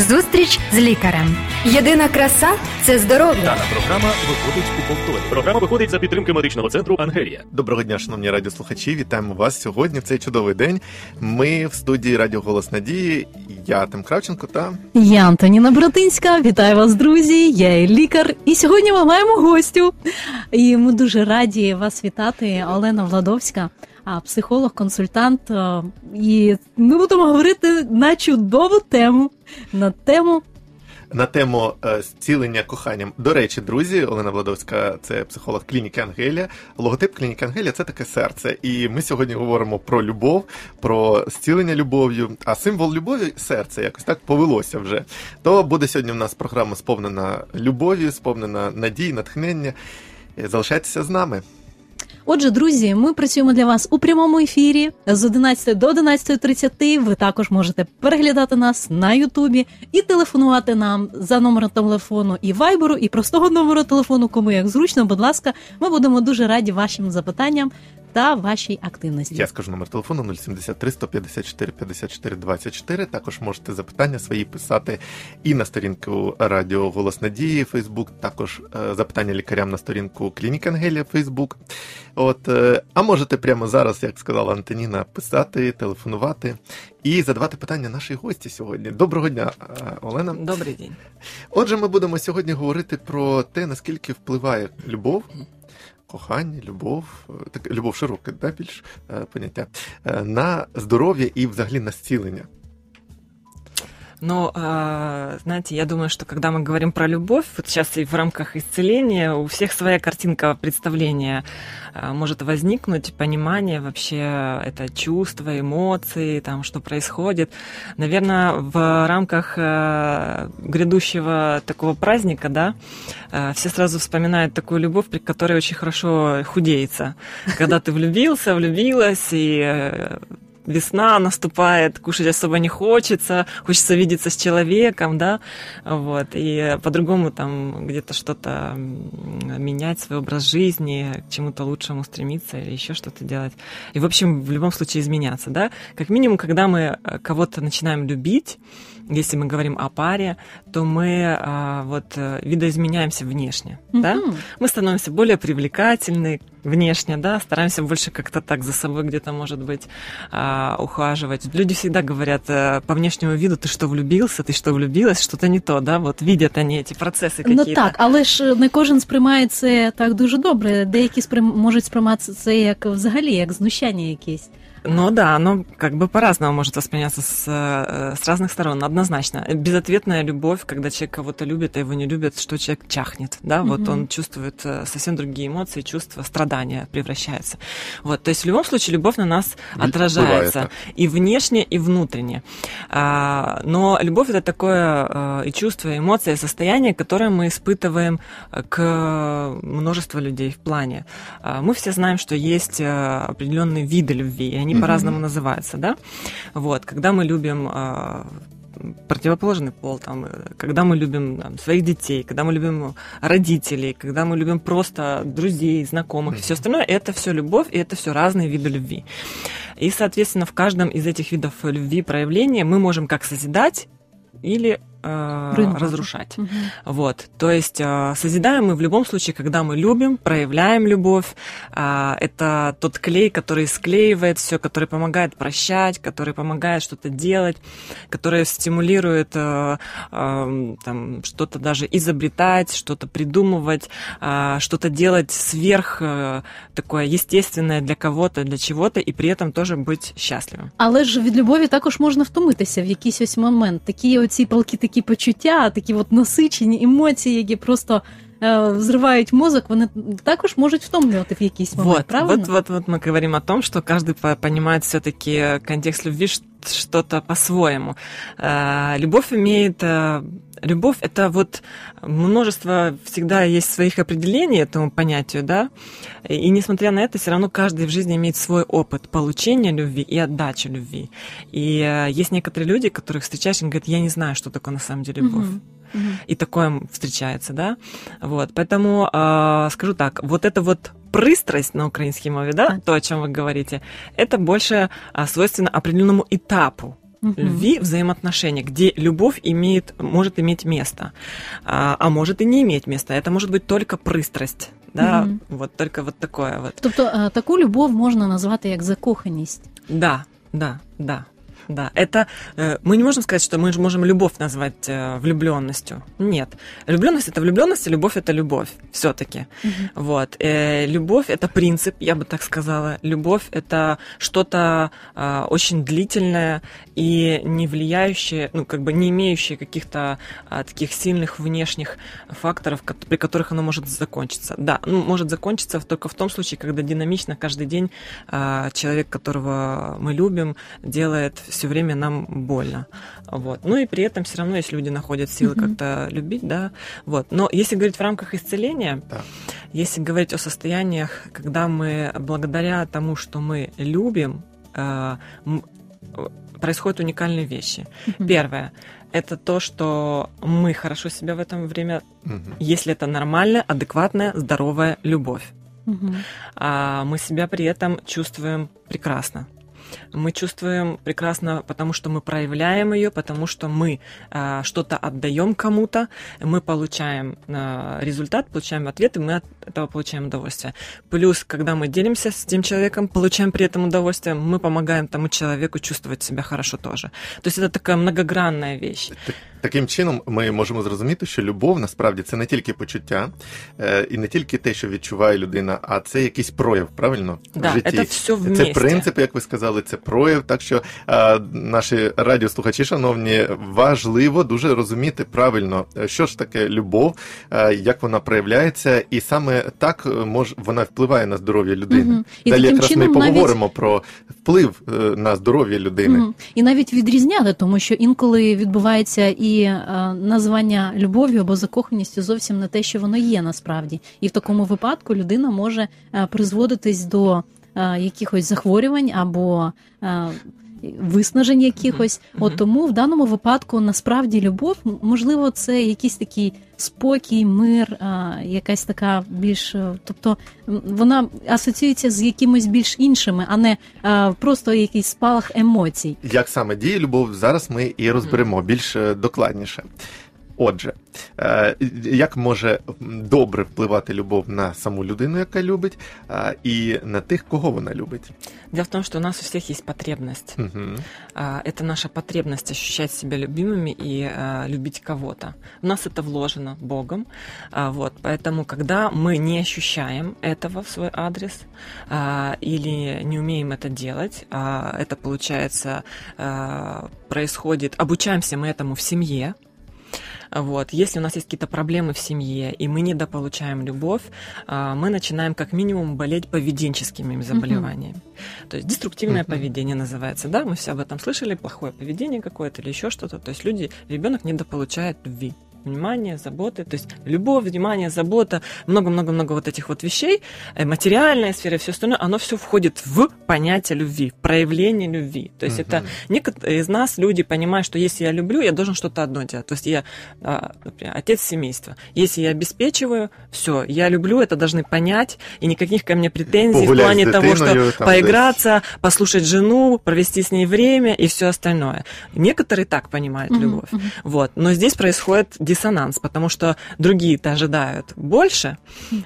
Зустріч з лікарем. Єдина краса це здоров'я. Дана програма виходить у повторі. Програма виходить за підтримки медичного центру Ангелія. Доброго дня, шановні радіослухачі. Вітаємо вас сьогодні. В цей чудовий день. Ми в студії Радіо Голос Надії. Я Тим Кравченко та Я Антоніна Братинська. Вітаю вас, друзі. Я є лікар. І сьогодні ми маємо гостю. І ми дуже раді вас вітати, Олена Владовська. Психолог, консультант, і ми будемо говорити на чудову тему на тему на тему е, зцілення коханням. До речі, друзі, Олена Владовська, це психолог клініки Ангелія. Логотип клініки Ангелія це таке серце. І ми сьогодні говоримо про любов, про зцілення любов'ю. А символ любові серце якось так повелося вже. То буде сьогодні в нас програма сповнена любов'ю, сповнена надій, натхнення. Залишайтеся з нами. Отже, друзі, ми працюємо для вас у прямому ефірі з 11 до 11.30. Ви також можете переглядати нас на Ютубі і телефонувати нам за номером телефону і вайберу, і простого номеру телефону, кому як зручно. Будь ласка, ми будемо дуже раді вашим запитанням та вашій активності. Я скажу номер телефону 073 154 54 24. Також можете запитання свої писати і на сторінку Радіо Голос Надії, Фейсбук, також е, запитання лікарям на сторінку Клініка Ангелія Фейсбук. От, е, а можете прямо зараз, як сказала Антоніна, писати, телефонувати і задавати питання нашій гості сьогодні. Доброго дня, е, Олена. Добрий день. Отже, ми будемо сьогодні говорити про те, наскільки впливає любов кохання, любов, е, так любов широке, да, більш е, поняття, е, на здоров'я і взагалі на зцілення. Но, а, знаете, я думаю, что когда мы говорим про любовь, вот сейчас и в рамках исцеления у всех своя картинка представления а, может возникнуть, понимание вообще это чувства, эмоции, там, что происходит. Наверное, в рамках а, грядущего такого праздника, да, все сразу вспоминают такую любовь, при которой очень хорошо худеется. Когда ты влюбился, влюбилась, и э, весна наступает, кушать особо не хочется, хочется видеться с человеком, да, вот, и по-другому там где-то что-то менять, свой образ жизни, к чему-то лучшему стремиться или еще что-то делать. И, в общем, в любом случае изменяться, да. Как минимум, когда мы э, кого-то начинаем любить, если мы говорим о паре, то мы а, вот э, видоизменяемся внешне, mm-hmm. да? Мы становимся более привлекательны внешне, да, стараемся больше как-то так за собой где-то, может быть, а, ухаживать. Люди всегда говорят а, по внешнему виду, ты что влюбился, ты что влюбилась, что-то не то, да, вот видят они эти процессы какие-то. Ну так, але ж не кожен сприймає це так дуже добре. Деякі сприйм... можуть сприймати це як взагалі, як знущання якесь. Ну да, оно как бы по-разному может восприняться с, э, с разных сторон, однозначно. Безответная любовь, когда человек кого-то любит, а его не любят, что человек чахнет, да, mm-hmm. вот он чувствует э, совсем другие эмоции, чувства, страдания превращается. Вот, то есть в любом случае любовь на нас отражается и внешне, и внутренне. А, но любовь это такое э, и чувство, и эмоции, и состояние, которое мы испытываем к множеству людей в плане. А, мы все знаем, что есть определенные виды любви, и они они mm-hmm. по-разному называются, да? Вот, когда мы любим э, противоположный пол, там, когда мы любим там, своих детей, когда мы любим родителей, когда мы любим просто друзей, знакомых, mm-hmm. все остальное, это все любовь, и это все разные виды любви. И, соответственно, в каждом из этих видов любви проявления мы можем как созидать или э, разрушать. Угу. Вот, то есть э, созидаем мы в любом случае, когда мы любим, проявляем любовь. Э, это тот клей, который склеивает все, который помогает прощать, который помогает что-то делать, который стимулирует э, э, там что-то даже изобретать, что-то придумывать, э, что-то делать сверх э, такое естественное для кого-то, для чего-то, і при этом теж бути щасливим. Але ж від любові також можна втомитися в якийсь ось момент. Такі оці палки такі почуття, такі от насичені емоції, які просто э, взрывают мозок, вони також можуть втомлювати в якийсь момент, вот, правильно? Вот, вот, вот мы говорим о том, что каждый понимает все-таки контекст любви что-то по-своему. Э, любовь имеет э, любовь это вот множество всегда есть своих определений этому понятию, да, и несмотря на это, все равно каждый в жизни имеет свой опыт получения любви и отдачи любви. И э, есть некоторые люди, которых встречаешь, и говорят, я не знаю, что такое на самом деле любовь. Mm-hmm. Mm-hmm. И такое встречается, да. Вот, поэтому э, скажу так, вот это вот пристрасть на украинской мове, да, то, о чем вы говорите, это больше свойственно определенному этапу Мгм. любви взаимоотношения, где любовь имеет, может иметь место, а, а может и не иметь места. Это может быть только пристрасть, да, Мгм. вот только вот такое вот. Тобто е, таку любов можна назвати як закоханість. Да, да, да. Да, это э, мы не можем сказать, что мы же можем любовь назвать э, влюбленностью. Нет, влюбленность это влюбленность, и любовь это любовь, все-таки. Вот, э, любовь это принцип, я бы так сказала. Любовь это что-то э, очень длительное и не влияющее, ну как бы не имеющее каких-то а, таких сильных внешних факторов, при которых оно может закончиться. Да, ну, может закончиться только в том случае, когда динамично каждый день а, человек, которого мы любим, делает все время нам больно. Вот. Ну и при этом все равно есть люди находят силы Мгм. как-то любить, да. Вот. Но если говорить в рамках исцеления, Да. если говорить о состояниях, когда мы благодаря тому, что мы любим, м- происходят уникальные вещи. Мгм. Первое это то, что мы хорошо себя в это время, Мгм. если это нормальная, адекватная, здоровая любовь. Мгм. А мы себя при этом чувствуем прекрасно. Мы чувствуем прекрасно, потому что мы проявляем ее, потому что мы а, что-то отдаем кому-то, мы получаем а, результат, получаем ответ, и мы от этого получаем удовольствие. Плюс, когда мы делимся с тем человеком, получаем при этом удовольствие, мы помогаем тому человеку чувствовать себя хорошо тоже. То есть это такая многогранная вещь. Так- Таким чином, ми можемо зрозуміти, що любов насправді це не тільки почуття, е, і не тільки те, що відчуває людина, а це якийсь прояв, правильно? Да, в житті. це все Це принцип, як ви сказали, це прояв. Так що е, наші радіослухачі, шановні, важливо дуже розуміти правильно, е, що ж таке любов, як вона проявляється, і саме так мож вона впливає на здоров'я людини. Мгм. І Далі якраз ми чином навіть- поговоримо про вплив на здоров'я людини. Мгм. І навіть відрізняти, тому що інколи відбувається і е, названня любов'ю або закоханістю зовсім не те, що воно є насправді. І в такому випадку людина може е, призводитись до е, якихось захворювань або виснажень якихось. Мгм. От тому в даному випадку насправді любов, можливо, це якийсь такий спокій, мир, а, якась така більш, е, тобто вона асоціюється з якимись більш іншими, а не а, просто якийсь спалах емоцій. Як саме діє любов, зараз ми і розберемо більш е, докладніше. Отже, як може добре впливати любов на саму людину, яка любить, і на тих, кого вона любить? Дело в том, что у нас у всех есть потребность. Угу. А, Это наша потребность ощущать себя любимыми и а, любить кого-то. В нас это вложено Богом. А, Вот, поэтому, когда мы не ощущаем этого в свой адрес или не умеем это делать, это получается происходит, обучаемся мы этому в семье. Вот. Если у нас есть какие-то проблемы в семье, и мы недополучаем любовь, а, мы начинаем как минимум болеть поведенческими заболеваниями. То есть деструктивное Мгм. поведение называется, да, мы все об этом слышали, плохое поведение какое-то или еще что-то. То есть люди, ребенок недополучает любви внимание, заботы, то есть любовь, внимание, забота, много-много-много вот этих вот вещей, э, материальная сфера и все остальное, оно все входит в понятие любви, в проявление любви. То есть Мгм. это некоторые из нас люди понимают, что если я люблю, я должен что-то одно делать. То есть я, а, например, отец семейства. Если я обеспечиваю, все, я люблю, это должны понять, и никаких ко мне претензий в Погулять плане с того, что дитиною, там, поиграться, послушать жену, провести с ней время и все остальное. Некоторые так понимают Мгм, любовь. Вот. Но здесь происходит диссонанс, потому что другие-то ожидают больше,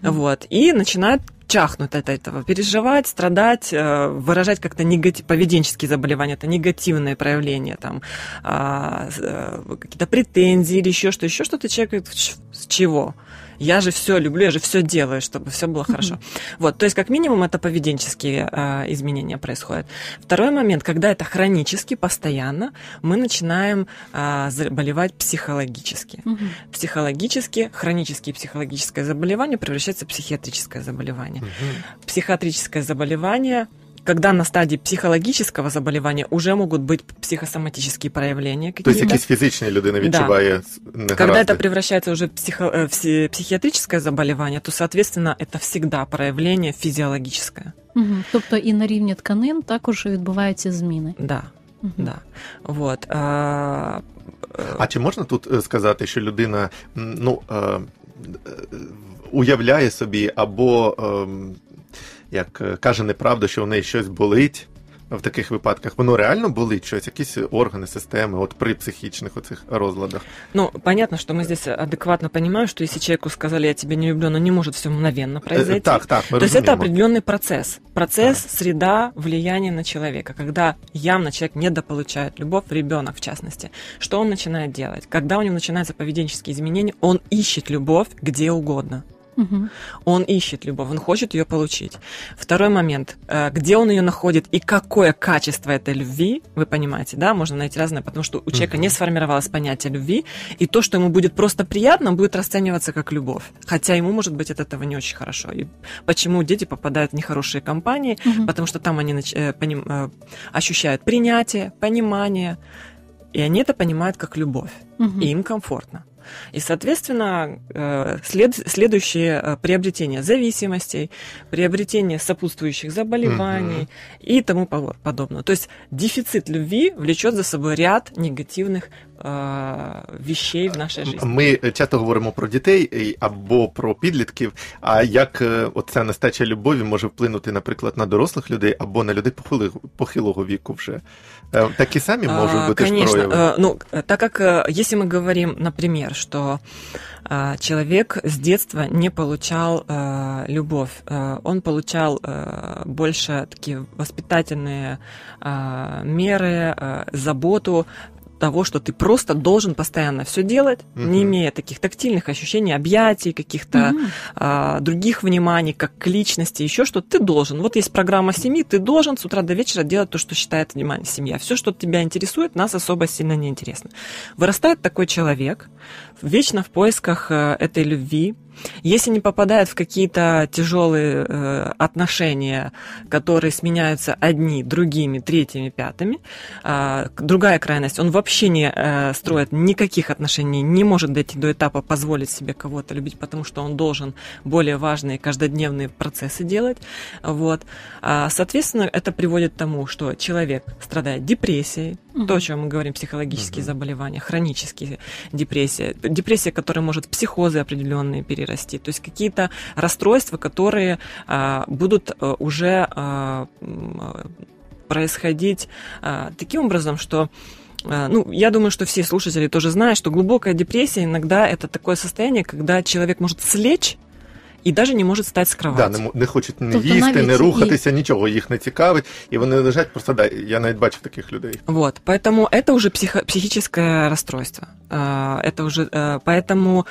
вот, и начинают чахнуть от этого, переживать, страдать, э, выражать как-то негатив, поведенческие заболевания, это негативные проявления, там, а, э, какие-то претензии или еще что, еще что-то. Человек говорит, «Ч- с чего? Я же все люблю, я же все делаю, чтобы все было хорошо. Вот, то есть, как минимум, это поведенческие э, изменения происходят. Второй момент, когда это хронически, постоянно, мы начинаем э, заболевать психологически. Мгм. Психологически, хронические психологическое заболевание превращается в психиатрическое заболевание. Психиатрическое заболевание когда на стадии психологического заболевания уже могут быть психосоматические проявления Тобто какие-то. якісь фізичні людина відчуває негаразди. Когда это превращается уже в, психо- э, в си- психиатрическое заболевание, то, соответственно, это всегда проявление физиологическое. Мгм. Тобто і на рівні тканин також відбуваються зміни. Да, Мгм. да. Вот. а, э, А чи можна тут е, сказати, що людина м, ну, е, е, уявляє собі або, ем, як е, каже неправду, що в неї щось болить? в таких випадках, воно реально болить щось, якісь органи, системи, от при психічних оцих розладах. Ну, понятно, что мы здесь адекватно понимаем, что если человеку сказали, я тебя не люблю, но не может все мгновенно произойти. Так, так, мы То есть это розуміємо. определенный процесс. Процесс, среда, влияние на человека. Когда явно человек недополучает любовь, ребенок в частности, что он начинает делать? Когда у него начинаются поведенческие изменения, он ищет любовь где угодно. Мгм. Он ищет любовь, он хочет ее получить. Второй момент, э, где он ее находит и какое качество этой любви, вы понимаете, да, можно найти разное, потому что у человека не сформировалось понятие любви, и то, что ему будет просто приятно, будет расцениваться как любовь. Хотя ему, может быть, от этого не очень хорошо. И почему дети попадают в нехорошие компании? Мгм. Потому что там они нач- э, поним- э, ощущают принятие, понимание, и они это понимают как любовь Мгм. и им комфортно. И, соответственно, э, след- следующие э, приобретения зависимостей, приобретение сопутствующих заболеваний и тому по- подобное. То есть дефицит любви влечет за собой ряд негативных э, вещей в нашей жизни. Ми часто говоримо про дітей і- або про підлітків. А як е, оця нестача любові може вплинути, наприклад, на дорослих людей або на людей похилого, похилого віку вже? Е, Такі самі можуть А, бути ж Конечно. прояви. Э, Ну, э, так как э, если мы говорим, например, что э, человек с детства не получал э, любовь, э, он получал э, больше такие воспитательные э, меры, э, заботу того, что ты просто должен постоянно все делать, Мгм. не имея таких тактильных ощущений, объятий, каких-то Мгм. а, других вниманий, как к личности, еще что ты должен. Вот есть программа семьи, ты должен с утра до вечера делать то, что считает внимание семья. Все, что тебя интересует, нас особо сильно не интересно. Вырастает такой человек, вечно в поисках э, этой любви. Если не попадает в какие-то тяжелые э, отношения, которые сменяются одни другими, третьими, пятыми, к- другая крайность, он вообще не э, строит никаких отношений, не может дойти до этапа позволить себе кого-то любить, потому что он должен более важные каждодневные процессы делать. Вот. А, Соответственно, это приводит к тому, что человек страдает депрессией, Мгм. то, о чем мы говорим, психологические Мгм. заболевания, хронические депрессии, депрессия, которая может в психозы определенные перерасти, то есть какие-то расстройства, которые а, будут а, уже а, а, происходить а, таким образом, что а, ну, я думаю, что все слушатели тоже знают, что глубокая депрессия иногда это такое состояние, когда человек может слечь и даже не может встать с Да, кровати. не, мо- не хочуть не Тобто їсти, навіть не і- рухатися, нічого їх не цікавить, і вони лежать просто да. Я навіть бачив таких людей. Вот, поэтому это уже психо- психическое расстройство. А, Это уже, э, поэтому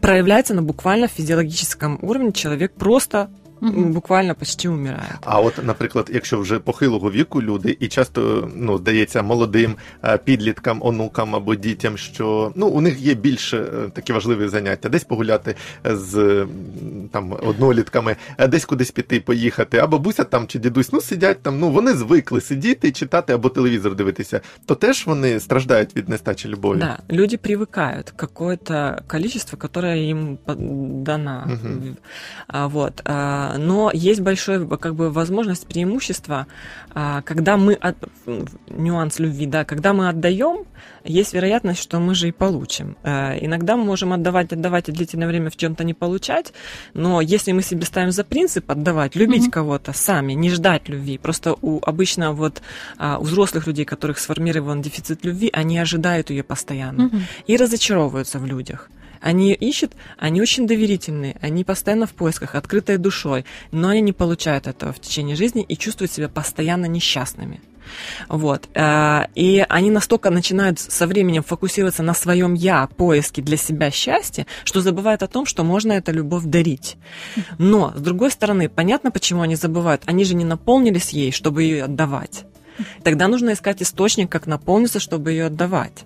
проявляется на буквально физиологическом уровне. Человек просто Мгм. м, буквально почти умирает. А от, наприклад, якщо вже похилого віку люди, і часто ну здається молодим е, підліткам, онукам або дітям, що ну у них є більше такі важливі заняття, десь погуляти з там однолітками, е, десь кудись піти, поїхати, а бабуся там чи дідусь, ну сидять там. Ну вони звикли сидіти, читати або телевізор дивитися, то теж вони страждають від нестачі любові. Да, люди привыкают к какое-то количество, которое им по- дано. А, Вот. А, Но есть большое, как бы, возможность преимущества, а, когда мы от... нюанс любви, да, когда мы отдаем, есть вероятность, что мы же и получим. Э, Иногда мы можем отдавать, отдавать и длительное время в чем-то не получать, но если мы себе ставим за принцип отдавать, любить Мгм. кого-то сами, не ждать любви, просто у обычно вот а, у взрослых людей, которых сформирован дефицит любви, они ожидают ее постоянно Мгм. и разочаровываются в людях. Они ищут, они очень доверительные, они постоянно в поисках, открытой душой, но они не получают этого в течение жизни и чувствуют себя постоянно несчастными. Вот. э, И они настолько начинают со временем фокусироваться на своем я, поиске для себя счастья, что забывают о том, что можно эту любовь дарить. Но, с другой стороны, понятно, почему они забывают. Они же не наполнились ей, чтобы ее отдавать. Тогда нужно искать источник, как наполниться, чтобы ее отдавать.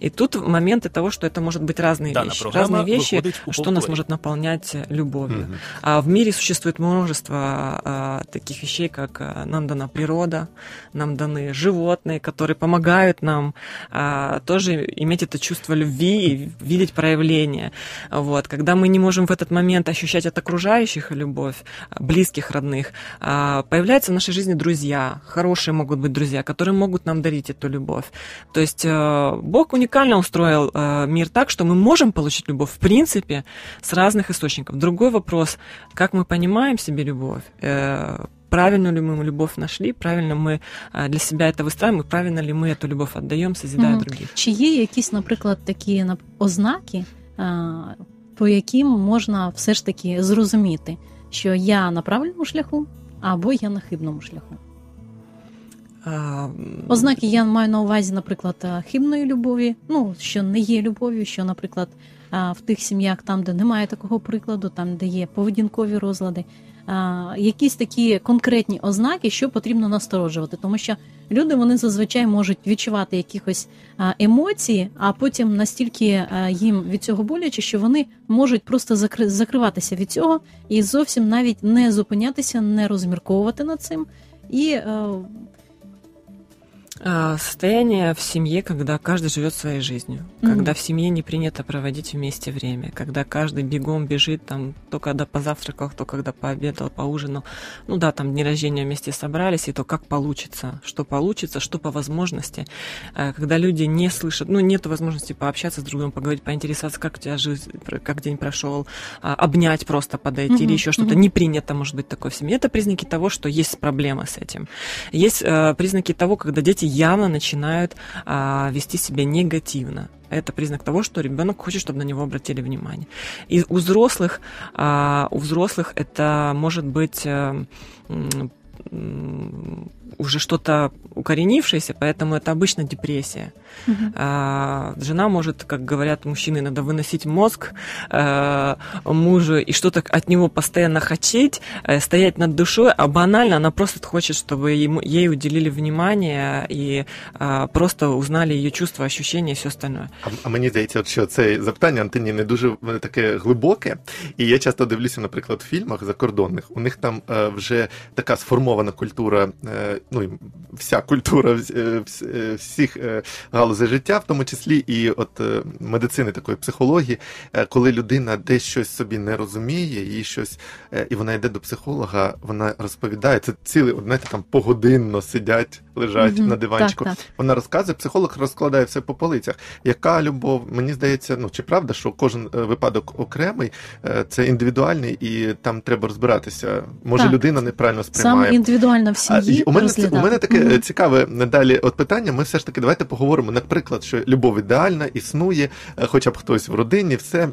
И тут моменты того, что это может быть разные Дана вещи. Разные вещи, что нас может наполнять э, любовью. Мгм. А в мире существует множество а, таких вещей, как а, нам дана природа, нам даны животные, которые помогают нам а, тоже иметь это чувство любви и видеть проявление. Вот. Когда мы не можем в этот момент ощущать от окружающих любовь, близких, родных, а, появляются в нашей жизни друзья, хорошие могут быть друзья, которые могут нам дарить эту любовь. То есть э, Бог уникально устроил э, мир так, что мы можем получить любовь в принципе с разных источников. Другой вопрос, как мы понимаем себе любовь. Э, правильно ли мы любовь нашли, правильно мы а, для себя это выстраиваем, и правильно ли мы эту любовь отдаем, созидая Мгм. других. Чи є якісь, наприклад, такі нап- ознаки, а, по яким можна все ж таки зрозуміти, що я на правильному шляху або я на хибному шляху? Ознаки я маю на увазі, наприклад, хибної любові, ну що не є любов'ю, що, наприклад, в тих сім'ях, там, де немає такого прикладу, там, де є поведінкові розлади, якісь такі конкретні ознаки, що потрібно насторожувати, тому що люди вони зазвичай можуть відчувати якихось емоції, а потім настільки їм від цього боляче, що вони можуть просто закри- закриватися від цього і зовсім навіть не зупинятися, не розмірковувати над цим. І е, Состояние в семье, когда каждый живет своей жизнью, Мгм. когда в семье не принято проводить вместе время, когда каждый бегом бежит там то когда позавтракал, то когда пообедал, поужинал. Ну да, там дни рождения вместе собрались, и то как получится, что получится, что по возможности. А, Когда люди не слышат, ну нет возможности пообщаться с друг другом, поговорить, поинтересоваться, как у тебя жизнь, как день прошел, а, обнять просто подойти Мгм, или еще что-то. мгм. Не принято, может быть, такое в семье. Это признаки того, что есть проблемы с этим. Есть э, признаки того, когда дети явно начинают а, вести себя негативно. Это признак того, что ребенок хочет, чтобы на него обратили внимание. И у взрослых, а, у взрослых это может быть м, уже что-то укоренившееся, поэтому это обычно депрессия. мгм. А, Жена может, как говорят мужчины, надо выносить мозг э, мужу и что-то от него постоянно хотеть, э, стоять над душой, а банально она просто хочет, чтобы ему, ей уделили внимание и а, просто узнали ее чувства, ощущения и все остальное. А, а мені здається, от що це запитання Антоні не дуже е, таке глибоке. І я часто дивлюся, наприклад, в фільмах закордонних. У них там е, вже така сформована культура, е, ну вся культура е, е, всіх галузей життя, в тому числі і от медицини такої психології, коли людина десь щось собі не розуміє, їй щось, і вона йде до психолога, вона розповідає. Це цілий, от, знаєте, там погодинно сидять, лежать Мгм. на диванчику. Так, так. Вона розказує, психолог розкладає все по полицях. Яка любов? Мені здається, ну чи правда, що кожен випадок окремий, це індивідуальний, і там треба розбиратися. Може, Так. людина неправильно Сам сприймає. індивідуально в А, сім'ї і у мене це- у розглядати. мене таке Мгм. е, цікаве далі от питання. Ми все ж таки давайте поговоримо, наприклад, що любов ідеальна, існує, е, хоча б хтось в родині, все.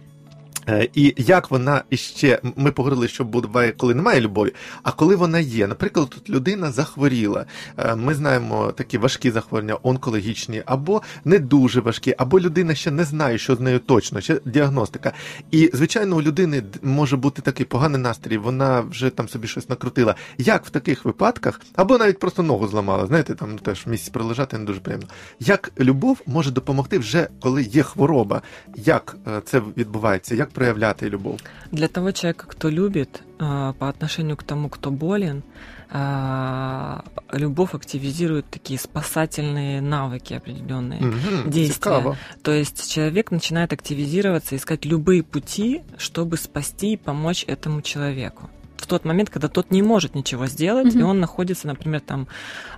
Е, І як вона іще, ми поговорили, що буває, коли немає любові, а коли вона є. Наприклад, тут людина захворіла. Е, Ми знаємо такі важкі захворювання, онкологічні, або не дуже важкі, або людина ще не знає, що з нею точно, ще діагностика. І, звичайно, у людини може бути такий поганий настрій, вона вже там собі щось накрутила. Як в таких випадках, або навіть просто ногу зламала, знаєте, там теж місяць пролежати не дуже приємно. Як любов може допомогти вже коли є хвороба? Як е, це відбувається? Як проявляти любов? Для того человека, кто любит, а, по отношению к тому, кто болен, а, любовь активизирует такие спасательные навыки определенные. Мгм, Действия. Цікаво. То есть человек начинает активизироваться, искать любые пути, чтобы спасти и помочь этому человеку. В тот момент, когда тот не может ничего сделать, Мгм. и он находится, например, там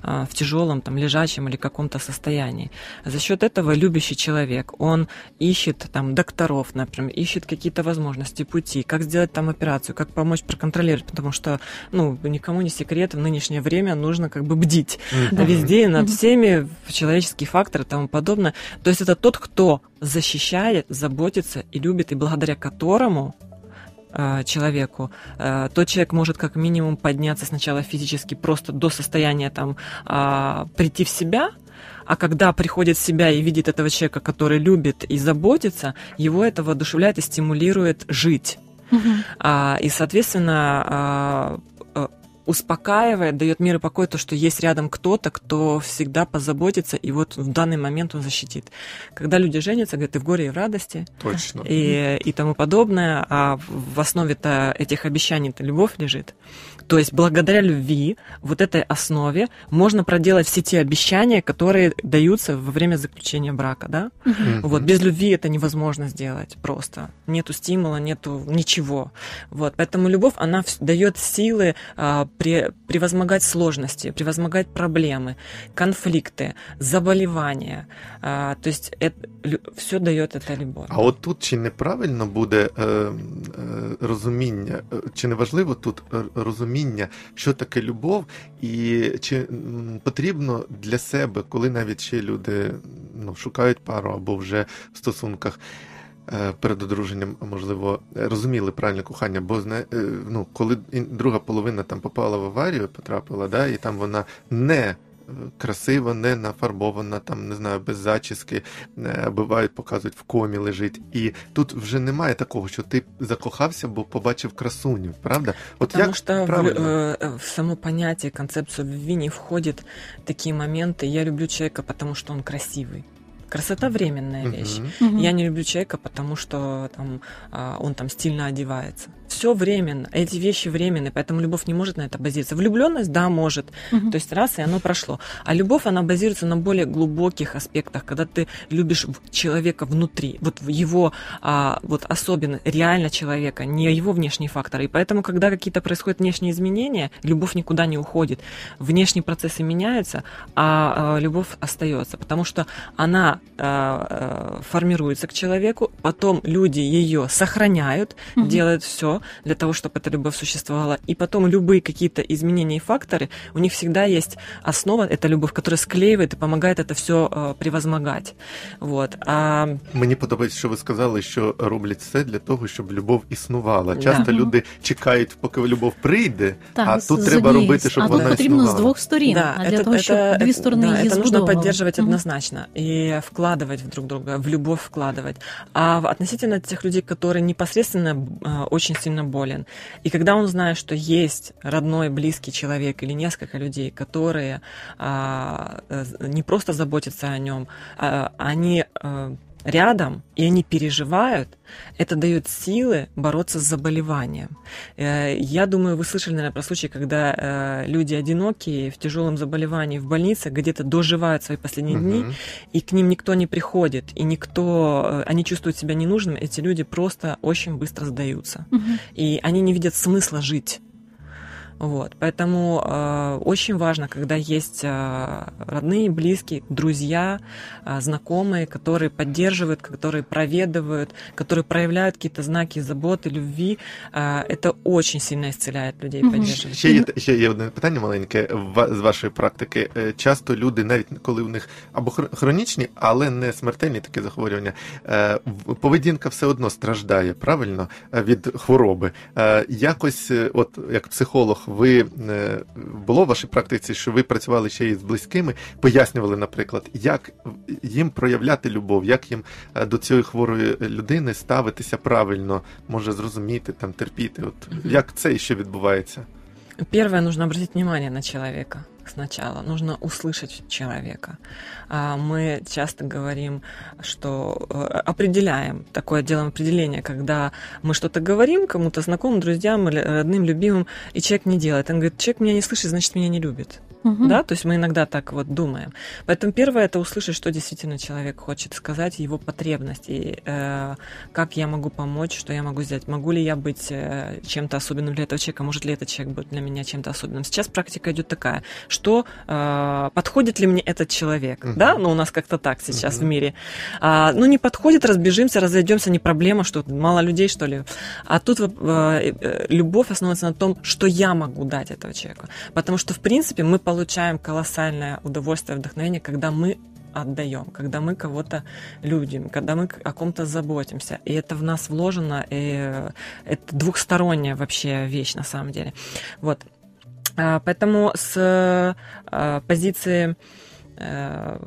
а, в тяжелом, там, лежачем или каком-то состоянии. За счет этого любящий человек, он ищет там докторов, например, ищет какие-то возможности, пути, как сделать там операцию, как помочь проконтролировать, потому что, ну, никому не секрет, в нынешнее время нужно как бы бдить Мгм. везде, над Мгм. всеми, человеческие факторы и тому подобное. То есть это тот, кто защищает, заботится и любит, и благодаря которому э, человеку, э, тот человек может как минимум подняться сначала физически просто до состояния там а, прийти в себя, а когда приходит в себя и видит этого человека, который любит и заботится, его это воодушевляет и стимулирует жить. А, и, соответственно, а, успокаивает, дает мир и покой то, что есть рядом кто-то, кто всегда позаботится, и вот в данный момент он защитит. Когда люди женятся, говорят, и в горе, и в радости, Точно. и, и тому подобное, а в основе-то этих обещаний-то любовь лежит. То есть благодаря любви, вот этой основе, можно проделать все те обещания, которые даются во время заключения брака, да? Мгм. Вот, без любви это невозможно сделать просто. Нету стимула, нету ничего. Вот, поэтому любовь, она дает силы а, пре- превозмогать сложности, превозмогать проблемы, конфликты, заболевания. А, то есть это, все дает эта любов. А от тут чи неправильно буде е, е, розуміння, чи не важливо тут е, розуміння, що таке любов, і чи потрібно для себе, коли навіть ще люди ну, шукають пару або вже в стосунках. е, Перед одруженням, можливо, розуміли правильне кохання, бо е, ну, коли друга половина там попала в аварію, потрапила, да, і там вона не красива, не нафарбована, там не знаю, без зачіски, е, бувають, показують в комі лежить. І тут вже немає такого, що ти закохався, бо побачив красуню, правда? От Потому як что в, правильно? э, в само понятие, концепцию любви не входит такие моменты. Я люблю человека, потому что он красивый. Красота временная вещь. Мгм. Мгм. Я не люблю человека, потому что там, а, он там стильно одевается. Все временно. Эти вещи временные, поэтому любовь не может на это базироваться. Влюбленность, да, может. Мгм. То есть раз, и оно прошло. А любовь, она базируется на более глубоких аспектах, когда ты любишь человека внутри, вот его, а, вот особенно, реально человека, не его внешние факторы. И поэтому, когда какие-то происходят внешние изменения, любовь никуда не уходит. Внешние процессы меняются, а, а, любовь остается, потому что она а, а, формируется к человеку, потом люди ее сохраняют, Мгм. делают все для того, чтобы эта любовь существовала. И потом любые какие-то изменения и факторы, у них всегда есть основа, это любовь, которая склеивает и помогает это все превозмогать. Вот. А Мені подобається, що ви сказали, що роблять все для того, щоб любов існувала. Да. Часто Мгм. люди чекають, поки любов прийде, Так, а з- тут з треба однієї робити, с- щоб а вона тут потрібно існувала. з двох сторін, а для того, щоб дві сторони да, її это нужно збудовували. поддерживать Мгм. однозначно и вкладывать в друг друга, в любовь вкладывать. А в- относительно тех людей, которые непосредственно э, очень сильно болен, и когда он знает, что есть родной, близкий человек или несколько людей, которые а, э, не просто заботятся о нем, а они э, рядом, и они переживают, это дает силы бороться с заболеванием. Э, Я думаю, вы слышали, наверное, про случаи, когда э, люди одинокие в тяжелом заболевании в больнице где-то доживают свои последние дни, Мгм. и к ним никто не приходит, и никто, э, они чувствуют себя ненужными, эти люди просто очень быстро сдаются. Мгм. И они не видят смысла жить. Вот, поэтому э, очень важно, когда есть э, родные, близкие, друзья, э, знакомые, которые поддерживают, которые проведывают, которые проявляют какие-то знаки заботы, любви. Э, это очень сильно исцеляет людей, Мгм. поддерживает. Ще є, ще є одне питання маленьке ва- з вашої практики. Е, Часто люди, навіть коли у них або хр- хронічні, але не смертельні такі захворювання, е, в- поведінка все одно страждає, правильно, е, від хвороби. Е, Якось, е, от як психолог, Ви е, було в вашій практиці, що ви працювали ще із близькими, пояснювали, наприклад, як їм проявляти любов, як їм е, до цієї хворої людини ставитися правильно, може зрозуміти, там терпіти. От як це ще відбувається? Первое, нужно обратить внимание на человека сначала. Нужно услышать человека. А Мы часто говорим, что э, определяем, такое делаем определение, когда мы что-то говорим кому-то знакомым, друзьям, родным, любимым, и человек не делает. Он говорит, человек меня не слышит, значит, меня не любит. Мгм. Да, то есть мы иногда так вот думаем. Поэтому первое это услышать, что действительно человек хочет сказать, его потребности, и, э, как я могу помочь, что я могу сделать, могу ли я быть э, чем-то особенным для этого человека, может ли этот человек быть для меня чем-то особенным. Сейчас практика идет такая, что э, подходит ли мне этот человек, Мгм. да, ну у нас как-то так сейчас Мгм. в мире. А, ну не подходит, разбежимся, разойдемся, не проблема, что мало людей что ли. А тут э, э, любовь основывается на том, что я могу дать этого человеку, потому что в принципе мы получаем колоссальное удовольствие, вдохновение, когда мы отдаем, когда мы кого-то любим, когда мы о ком-то заботимся. И это в нас вложено, и э, это двухсторонняя вообще вещь на самом деле. Вот. А, Поэтому с э, позиции э,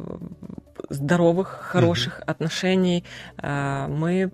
здоровых, хороших отношений э, мы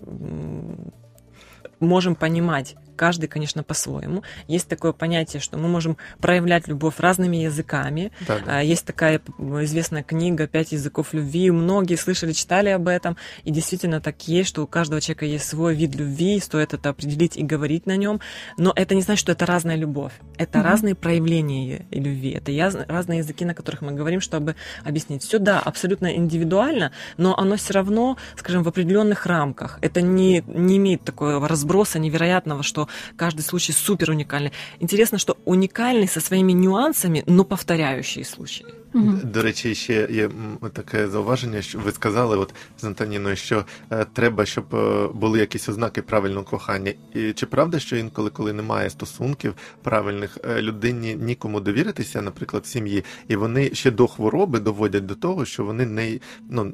можем понимать каждый, конечно, по-своему. Есть такое понятие, что мы можем проявлять любовь разными языками. Да, да. А, Есть такая известная книга «Пять языков любви». Многие слышали, читали об этом. И действительно так есть, что у каждого человека есть свой вид любви, стоит это определить и говорить на нем. Но это не значит, что это разная любовь. Это Мгм. разные проявления любви. Это яз- разные языки, на которых мы говорим, чтобы объяснить. Все, да, абсолютно индивидуально, но оно все равно, скажем, в определенных рамках. Это не, не имеет такого разброса невероятного, что что каждый случай супер уникальный. Интересно, что уникальный со своими нюансами, но повторяющие случаи. Угу. До речі, ще є таке зауваження, що ви сказали, от з Антоніною, що е, треба, щоб е, були якісь ознаки правильного кохання. І чи правда, що інколи, коли немає стосунків правильних, е, людині нікому довіритися, наприклад, в сім'ї, і вони ще до хвороби доводять до того, що вони не ну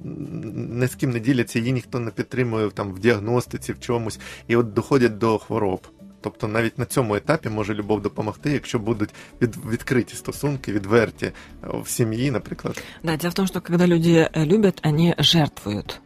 не з ким не діляться, її ніхто не підтримує там в діагностиці, в чомусь, і от доходять до хвороб. Тобто навіть на цьому етапі може любов допомогти, якщо будуть від, відкриті стосунки, відверті в семье, например. Да, дело в том, что когда люди любят, они жертвуют.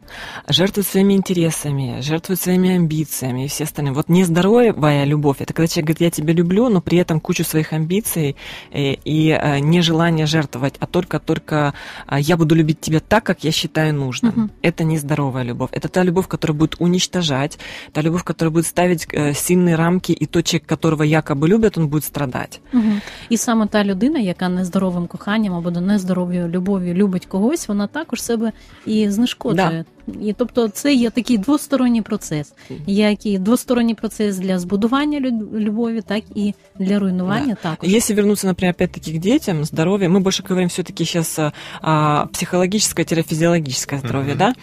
Жертвуют своими интересами, жертвуют своими амбициями и все остальные. Вот нездоровая любовь, это когда человек говорит, я тебя люблю, но при этом кучу своих амбиций и, и нежелание жертвовать, а только-только я буду любить тебя так, как я считаю нужным. Угу. Это нездоровая любовь. Это та любовь, которая будет уничтожать, та любовь, которая будет ставить сильные рамки рамки, і той чоловік, которого якоби люблять, він буде страдати. Угу. І саме та людина, яка нездоровим коханням або нездоровою любов'ю любить когось, вона також себе і знешкоджує. Да. І тобто це є такий двосторонній процес, як і двосторонній процес для збудування любові, так і для руйнування да. також. Если вернуться, например, опять-таки к детям, здоровье, мы больше говорим все-таки сейчас а, психологическое-физиологическое здоровье, mm-hmm. да,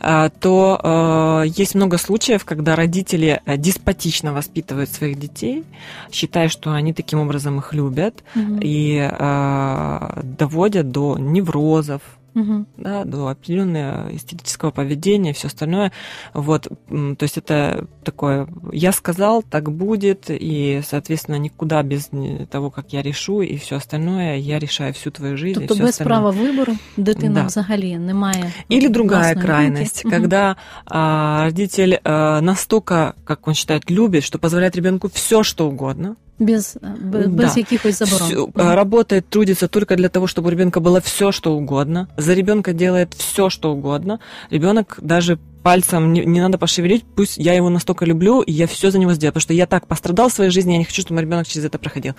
а, то а, есть много случаев, когда родители деспотично воспитывают своих детей, считая, что они таким образом их любят, mm-hmm. и а, доводят до неврозов, угу. да, до определенного эстетического поведения, все остальное. Вот, то есть это такое, я сказал, так будет, и, соответственно, никуда без того, как я решу, и все остальное, я решаю всю твою жизнь. Тобто без остальное. права вибору дитина да. взагалі немає. Или другая крайность, думки. когда а, родитель а, настолько, как он считает, любит, что позволяет ребенку все, что угодно, без, без да. якихось заборон. Все, работает, трудится только для того, чтобы у ребенка было все, что угодно. За ребенка делает все, что угодно. Ребенок даже пальцем не, не надо пошевелить, пусть я его настолько люблю, и я все за него сделаю, потому что я так пострадал в своей жизни, я не хочу, чтобы мой ребенок через это проходил.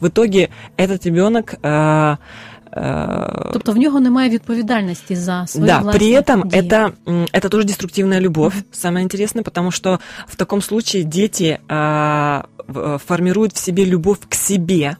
В итоге этот ребенок э, Тобто в нього немає відповідальності за свої Да, при этом это, это тоже деструктивная любовь, mm-hmm. самое интересное, потому что в таком случае дети формируют в себе любовь к себе.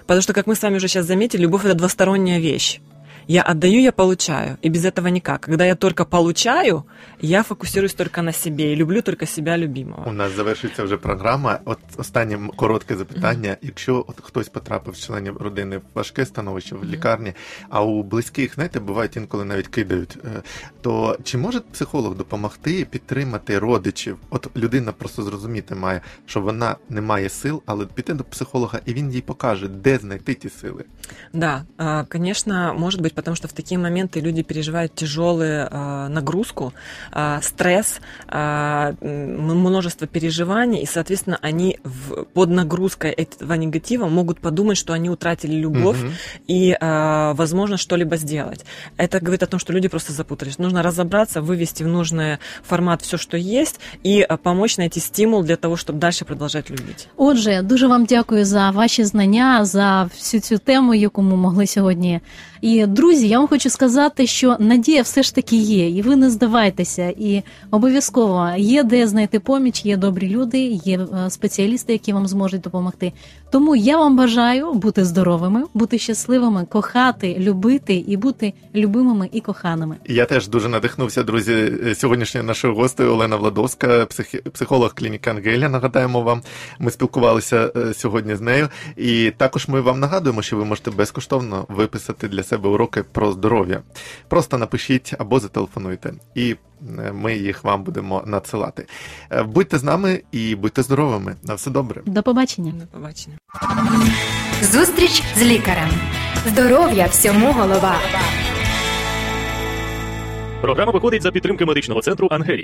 Потому что, как мы с вами уже сейчас заметили, любовь это двусторонняя вещь. Я отдаю, я получаю. И без этого никак. Когда я только получаю, я фокусируюсь только на себе і люблю тільки себе любимого. У нас завершується вже програма. От останнє коротке запитання. Mm-hmm. Якщо от хтось потрапив з членів родини в важке становище в лікарні, а у близьких, знаєте, бувають інколи навіть кидають, е, то чи може психолог допомогти підтримати родичів? От людина просто зрозуміти має, що вона не має сил, але піти до психолога, і він їй покаже, де знайти ті сили. Да, конечно, может быть потому что в такие моменты люди переживают тяжелую э, нагрузку, э, стресс, э, множество переживаний, и, соответственно, они в, под нагрузкой этого негатива могут подумать, что они утратили любовь угу. и, э, возможно, что-либо сделать. Это говорит о том, что люди просто запутались. Нужно разобраться, вывести в нужный формат все, что есть, и помочь найти стимул для того, чтобы дальше продолжать любить. Отже, дуже вам дякую за ваші знання, за всю цю тему, яку ми могли сьогодні І Друзі, я вам хочу сказати, що надія все ж таки є, і ви не здавайтеся. І обов'язково є де знайти поміч, є добрі люди, є е, спеціалісти, які вам зможуть допомогти. Тому я вам бажаю бути здоровими, бути щасливими, кохати, любити і бути любимими і коханими. Я теж дуже надихнувся, друзі. Сьогоднішньою нашою гостею Олена Владовська, психолог клініки Ангелія. Нагадаємо вам, ми спілкувалися е, сьогодні з нею, і також ми вам нагадуємо, що ви можете безкоштовно виписати для себе уроки про здоров'я. Просто напишіть або зателефонуйте, і е, ми їх вам будемо надсилати. Е, будьте з нами і будьте здоровими. На все добре. До побачення. До побачення. Зустріч з лікарем. Здоров'я всьому голова. Програма виходить за підтримки медичного центру Ангелія.